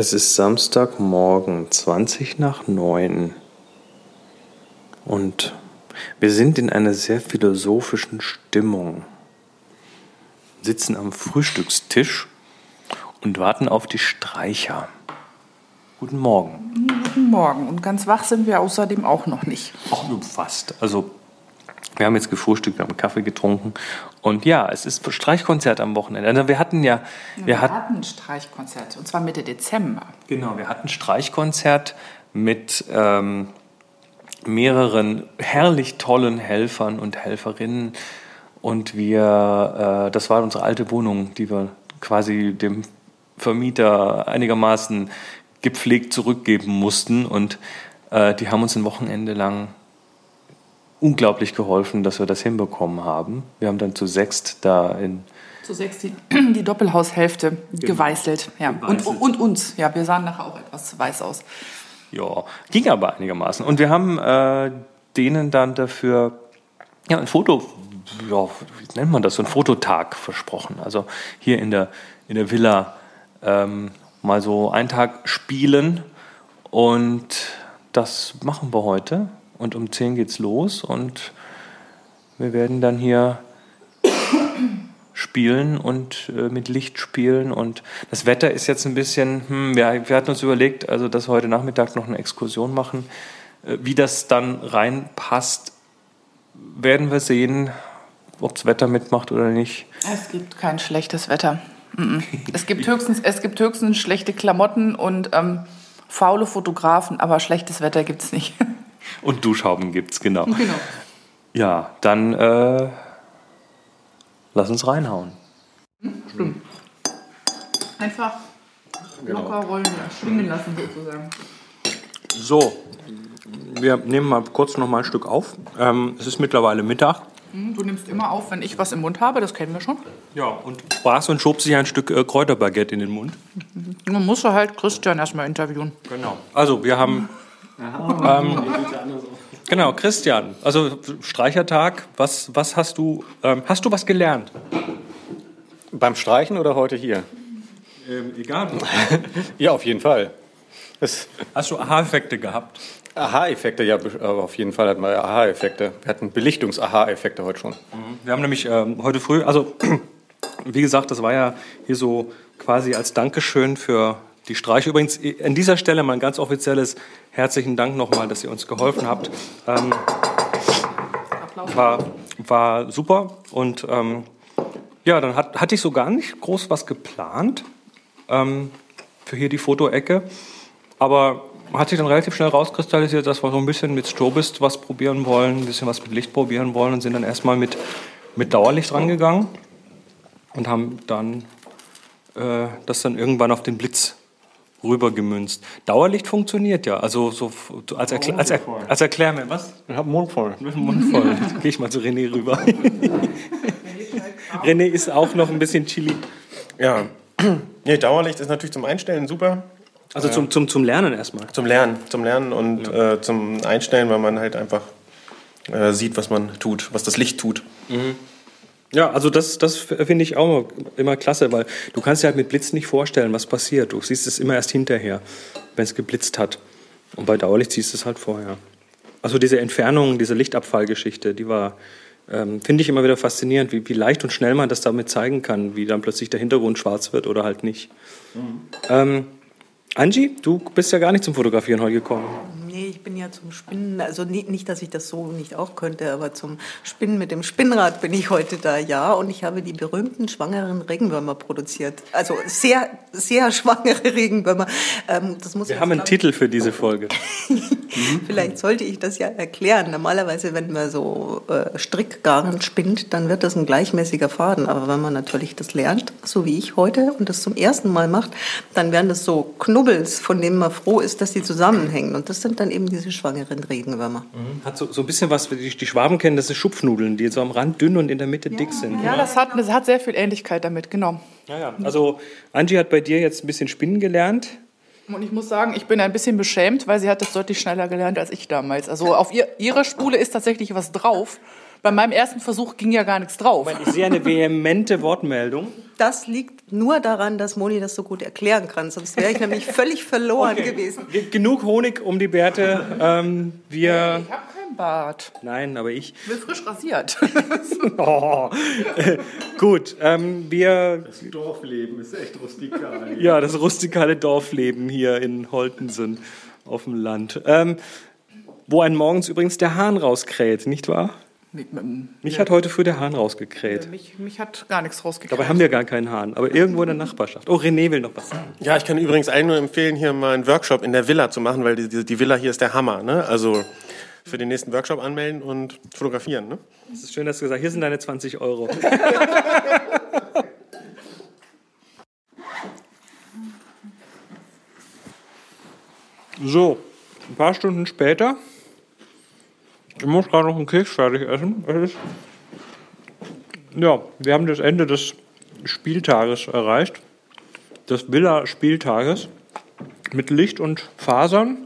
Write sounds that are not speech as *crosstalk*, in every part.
Es ist Samstagmorgen, 20 nach 9. Und wir sind in einer sehr philosophischen Stimmung. Sitzen am Frühstückstisch und warten auf die Streicher. Guten Morgen. Guten Morgen. Und ganz wach sind wir außerdem auch noch nicht. Auch nur fast. Also, wir haben jetzt gefrühstückt, wir haben Kaffee getrunken. Und ja, es ist Streichkonzert am Wochenende. Also wir hatten ja. Wir, wir hatten ein Streichkonzert, und zwar Mitte Dezember. Genau, wir hatten Streichkonzert mit ähm, mehreren herrlich tollen Helfern und Helferinnen. Und wir, äh, das war unsere alte Wohnung, die wir quasi dem Vermieter einigermaßen gepflegt zurückgeben mussten. Und äh, die haben uns ein Wochenende lang unglaublich geholfen, dass wir das hinbekommen haben. Wir haben dann zu sechst da in. Zu sechst die, *clears throat* die Doppelhaushälfte genau. geweißelt. Ja. Geweißelt. Und, und uns. Ja, wir sahen nachher auch etwas weiß aus. Ja, ging aber einigermaßen. Und wir haben äh, denen dann dafür ja, ein Foto, ja, wie nennt man das, so ein Fototag versprochen. Also hier in der, in der Villa ähm, mal so einen Tag spielen. Und das machen wir heute. Und um 10 geht's los und wir werden dann hier spielen und äh, mit Licht spielen. Und das Wetter ist jetzt ein bisschen, hm, wir, wir, hatten uns überlegt, also dass wir heute Nachmittag noch eine Exkursion machen. Äh, wie das dann reinpasst, werden wir sehen, ob das Wetter mitmacht oder nicht. Es gibt kein schlechtes Wetter. Es gibt höchstens, es gibt höchstens schlechte Klamotten und ähm, faule Fotografen, aber schlechtes Wetter gibt es nicht. *laughs* Und Duschhauben gibt es, genau. genau. Ja, dann äh, lass uns reinhauen. Hm, stimmt. Einfach genau. locker rollen, schwingen lassen sozusagen. So, wir nehmen mal kurz noch mal ein Stück auf. Ähm, es ist mittlerweile Mittag. Hm, du nimmst immer auf, wenn ich was im Mund habe, das kennen wir schon. Ja, und sprachst und schob sich ein Stück äh, Kräuterbaguette in den Mund. Man muss halt Christian erstmal interviewen. Genau. Also, wir haben. Ähm, genau, Christian. Also, Streichertag, was, was hast du. Ähm, hast du was gelernt? Beim Streichen oder heute hier? Ähm, egal. *laughs* ja, auf jeden Fall. Das hast du Aha-Effekte gehabt? Aha-Effekte, ja, auf jeden Fall hatten wir Aha-Effekte. Wir hatten Belichtungs-Aha-Effekte heute schon. Mhm. Wir haben nämlich ähm, heute früh, also *clears throat* wie gesagt, das war ja hier so quasi als Dankeschön für die Streiche. Übrigens an dieser Stelle mal ein ganz offizielles herzlichen Dank nochmal, dass ihr uns geholfen habt. Ähm, war, war super und ähm, ja, dann hat, hatte ich so gar nicht groß was geplant ähm, für hier die Fotoecke. Aber hat sich dann relativ schnell rauskristallisiert, dass wir so ein bisschen mit Strobist was probieren wollen, ein bisschen was mit Licht probieren wollen und sind dann erstmal mit, mit Dauerlicht rangegangen und haben dann äh, das dann irgendwann auf den Blitz rübergemünzt. Dauerlicht funktioniert ja. Also so als, Erklär, als, er, als Erklär mir was? Ich habe Mund voll. Mund voll. Gehe ich mal zu René rüber. *laughs* René *laughs* ist auch noch ein bisschen chili. Ja. *clears throat* Nee, Dauerlicht ist natürlich zum Einstellen super. Also zum, zum, zum Lernen erstmal? Zum Lernen, zum Lernen und ja. äh, zum Einstellen, weil man halt einfach äh, sieht, was man tut, was das Licht tut. Mhm. Ja, also das, das finde ich auch immer klasse, weil du kannst dir halt mit Blitz nicht vorstellen, was passiert. Du siehst es immer erst hinterher, wenn es geblitzt hat. Und bei Dauerlicht siehst du es halt vorher. Also diese Entfernung, diese Lichtabfallgeschichte, die war, ähm, finde ich immer wieder faszinierend, wie, wie leicht und schnell man das damit zeigen kann, wie dann plötzlich der Hintergrund schwarz wird oder halt nicht. Mhm. Ähm, Angie, du bist ja gar nicht zum Fotografieren heute gekommen. Ich bin ja zum Spinnen, also nicht, dass ich das so nicht auch könnte, aber zum Spinnen mit dem Spinnrad bin ich heute da, ja. Und ich habe die berühmten schwangeren Regenwürmer produziert. Also sehr, sehr schwangere *laughs* Regenwürmer. Ähm, das muss Wir haben einen Titel für diese Folge. *laughs* Vielleicht sollte ich das ja erklären. Normalerweise, wenn man so äh, Strickgarn spinnt, dann wird das ein gleichmäßiger Faden. Aber wenn man natürlich das lernt, so wie ich heute, und das zum ersten Mal macht, dann werden das so Knubbels, von denen man froh ist, dass die zusammenhängen. Und das sind dann eben diese schwangeren Regenwürmer. Mhm. Hat so, so ein bisschen was, wie die, die Schwaben kennen, das sind Schupfnudeln, die so am Rand dünn und in der Mitte ja. dick sind. Ja, das hat, das hat sehr viel Ähnlichkeit damit, genau. Ja, ja. Also Angie hat bei dir jetzt ein bisschen Spinnen gelernt. Und ich muss sagen, ich bin ein bisschen beschämt, weil sie hat das deutlich schneller gelernt als ich damals. Also auf ihr, ihrer Spule ist tatsächlich was drauf. Bei meinem ersten Versuch ging ja gar nichts drauf. Ich sehe eine vehemente Wortmeldung. Das liegt nur daran, dass Moni das so gut erklären kann. Sonst wäre ich nämlich *laughs* völlig verloren gewesen. Ge- Genug Honig um die Bärte. Ähm, wir. Ich habe keinen Bart. Nein, aber ich. Ich bin frisch rasiert. *laughs* Oh. *laughs* Gut, ähm, wir. Das Dorfleben ist echt rustikal. Ja, das rustikale Dorfleben hier in Holtensen auf dem Land. Ähm, wo ein morgens übrigens der Hahn rauskräht, nicht wahr? Mit- mit- Mich hat heute früh der Hahn rausgekräht. mich, mich hat gar nichts rausgekriegt. Dabei haben wir gar keinen Hahn, aber irgendwo in der Nachbarschaft. Oh, René will noch was sagen. Ja, ich kann übrigens allen nur empfehlen, hier mal einen Workshop in der Villa zu machen, weil die, die, die Villa hier ist der Hammer. Ne? Also für den nächsten Workshop anmelden und fotografieren. Ne? Es ist schön, dass du gesagt hast, hier sind deine 20 Euro. *laughs* so, ein paar Stunden später. Ich muss gerade noch einen Keks fertig essen. Es ist ja, wir haben das Ende des Spieltages erreicht. Des Villa-Spieltages. Mit Licht und Fasern.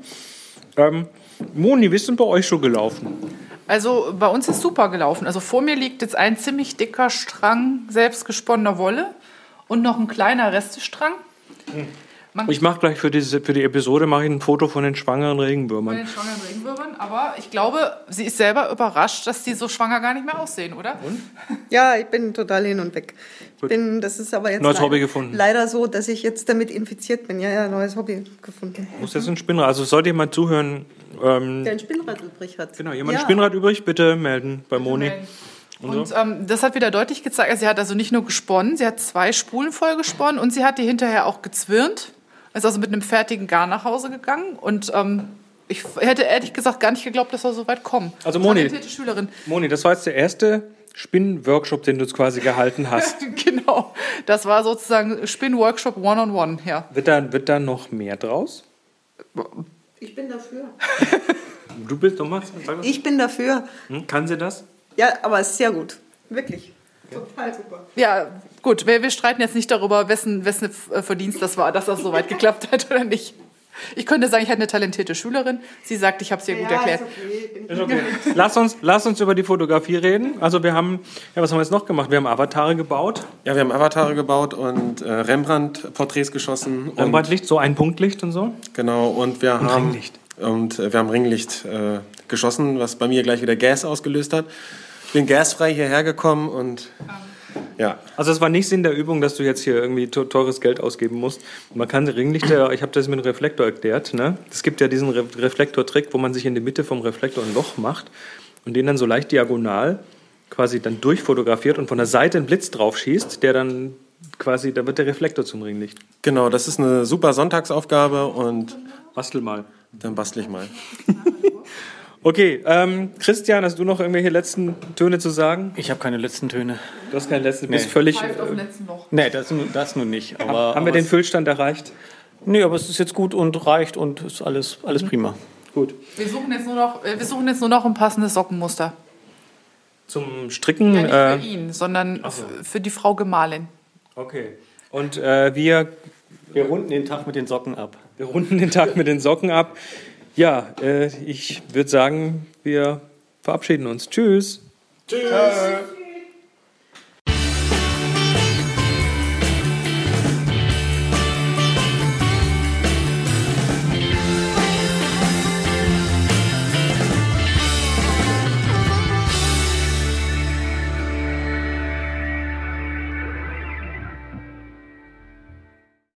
Ähm, Moni, wie ist denn bei euch so gelaufen? Also bei uns ist super gelaufen. Also vor mir liegt jetzt ein ziemlich dicker Strang selbstgesponnener Wolle und noch ein kleiner Restestrang. Ich mache gleich für, diese, für die Episode mache ich ein Foto von den schwangeren Von Regenwürmern. den schwangeren Regenwürmern. Aber ich glaube, sie ist selber überrascht, dass die so schwanger gar nicht mehr aussehen, oder? Ja, ich bin total hin und weg. Ich bin, das ist aber jetzt Neues leider, Hobby gefunden. leider so, dass ich jetzt damit infiziert bin. Ja, ja, neues Hobby gefunden. Muss jetzt ein Spinnrad. Also sollte jemand zuhören, ähm, Der ein Spinnrad übrig hat. genau, jemand ja. ein Spinnrad übrig, bitte melden bei Moni. Und ähm, das hat wieder deutlich gezeigt, also sie hat also nicht nur gesponnen, sie hat zwei Spulen voll gesponnen und sie hat die hinterher auch gezwirnt. Ist also mit einem fertigen Garn nach Hause gegangen und ähm, ich hätte ehrlich gesagt gar nicht geglaubt, dass wir so weit kommen. Also Moni. Schülerin. Moni, das war jetzt der erste Spinnworkshop, den du jetzt quasi gehalten hast. *laughs* genau. Das war sozusagen Spin-Workshop One-on-One, ja. Wird da, wird da noch mehr draus? Ich bin dafür. Du bist Thomas? Ich bin dafür. Hm, kann sie das? Ja, aber es ist sehr gut. Wirklich. Total super. Ja, gut, wir, wir streiten jetzt nicht darüber, wessen, wessen äh, Verdienst das war, dass das so weit *laughs* geklappt hat oder nicht. Ich könnte sagen, ich hatte eine talentierte Schülerin. Sie sagt, ich habe es ihr gut erklärt. Ist okay. lass, uns, lass uns über die Fotografie reden. Also wir haben, ja, was haben wir jetzt noch gemacht? Wir haben Avatare gebaut. Ja, wir haben Avatare gebaut und äh, Rembrandt-Porträts geschossen. Und, Rembrandt-Licht, so ein Punktlicht und so. Genau, und wir haben Ringlicht. Und äh, wir haben Ringlicht äh, geschossen, was bei mir gleich wieder Gas ausgelöst hat. Ich bin gasfrei hierher gekommen und ja, Also es war nicht Sinn der Übung, dass du jetzt hier irgendwie te- teures Geld ausgeben musst. Man kann Ringlichter, ich habe das mit dem Reflektor erklärt, ne? Es gibt ja diesen Re Reflektortrick, wo man sich in die Mitte vom Reflektor ein Loch macht und den dann so leicht diagonal quasi dann durchfotografiert und von der Seite einen Blitz drauf schießt, der dann quasi, da wird der Reflektor zum Ringlicht. genau, das ist eine super Sonntagsaufgabe und Bastel mal. dann bastel ich mal. *laughs* Okay, ähm, Christian, hast du noch irgendwelche letzten Töne zu sagen? Ich habe keine letzten Töne. Du hast keine letzten, bist Nee. völlig. Pfeift auf letzten Loch. Nee, das, nun- das nun nicht. Aber, Haben wir aber den Füllstand erreicht? Nee, aber es ist jetzt gut und reicht und ist alles, alles prima. Gut. Wir suchen jetzt nur noch, wir suchen jetzt nur noch ein passendes Sockenmuster. Zum Stricken. Ja, nicht äh, für ihn, sondern f- für die Frau Gemahlin. okay. Und äh, wir Wir runden den Tag mit den Socken ab. Wir runden den Tag mit den Socken ab. Ja, äh, ich würde sagen, wir verabschieden uns. Tschüss. Tschüss.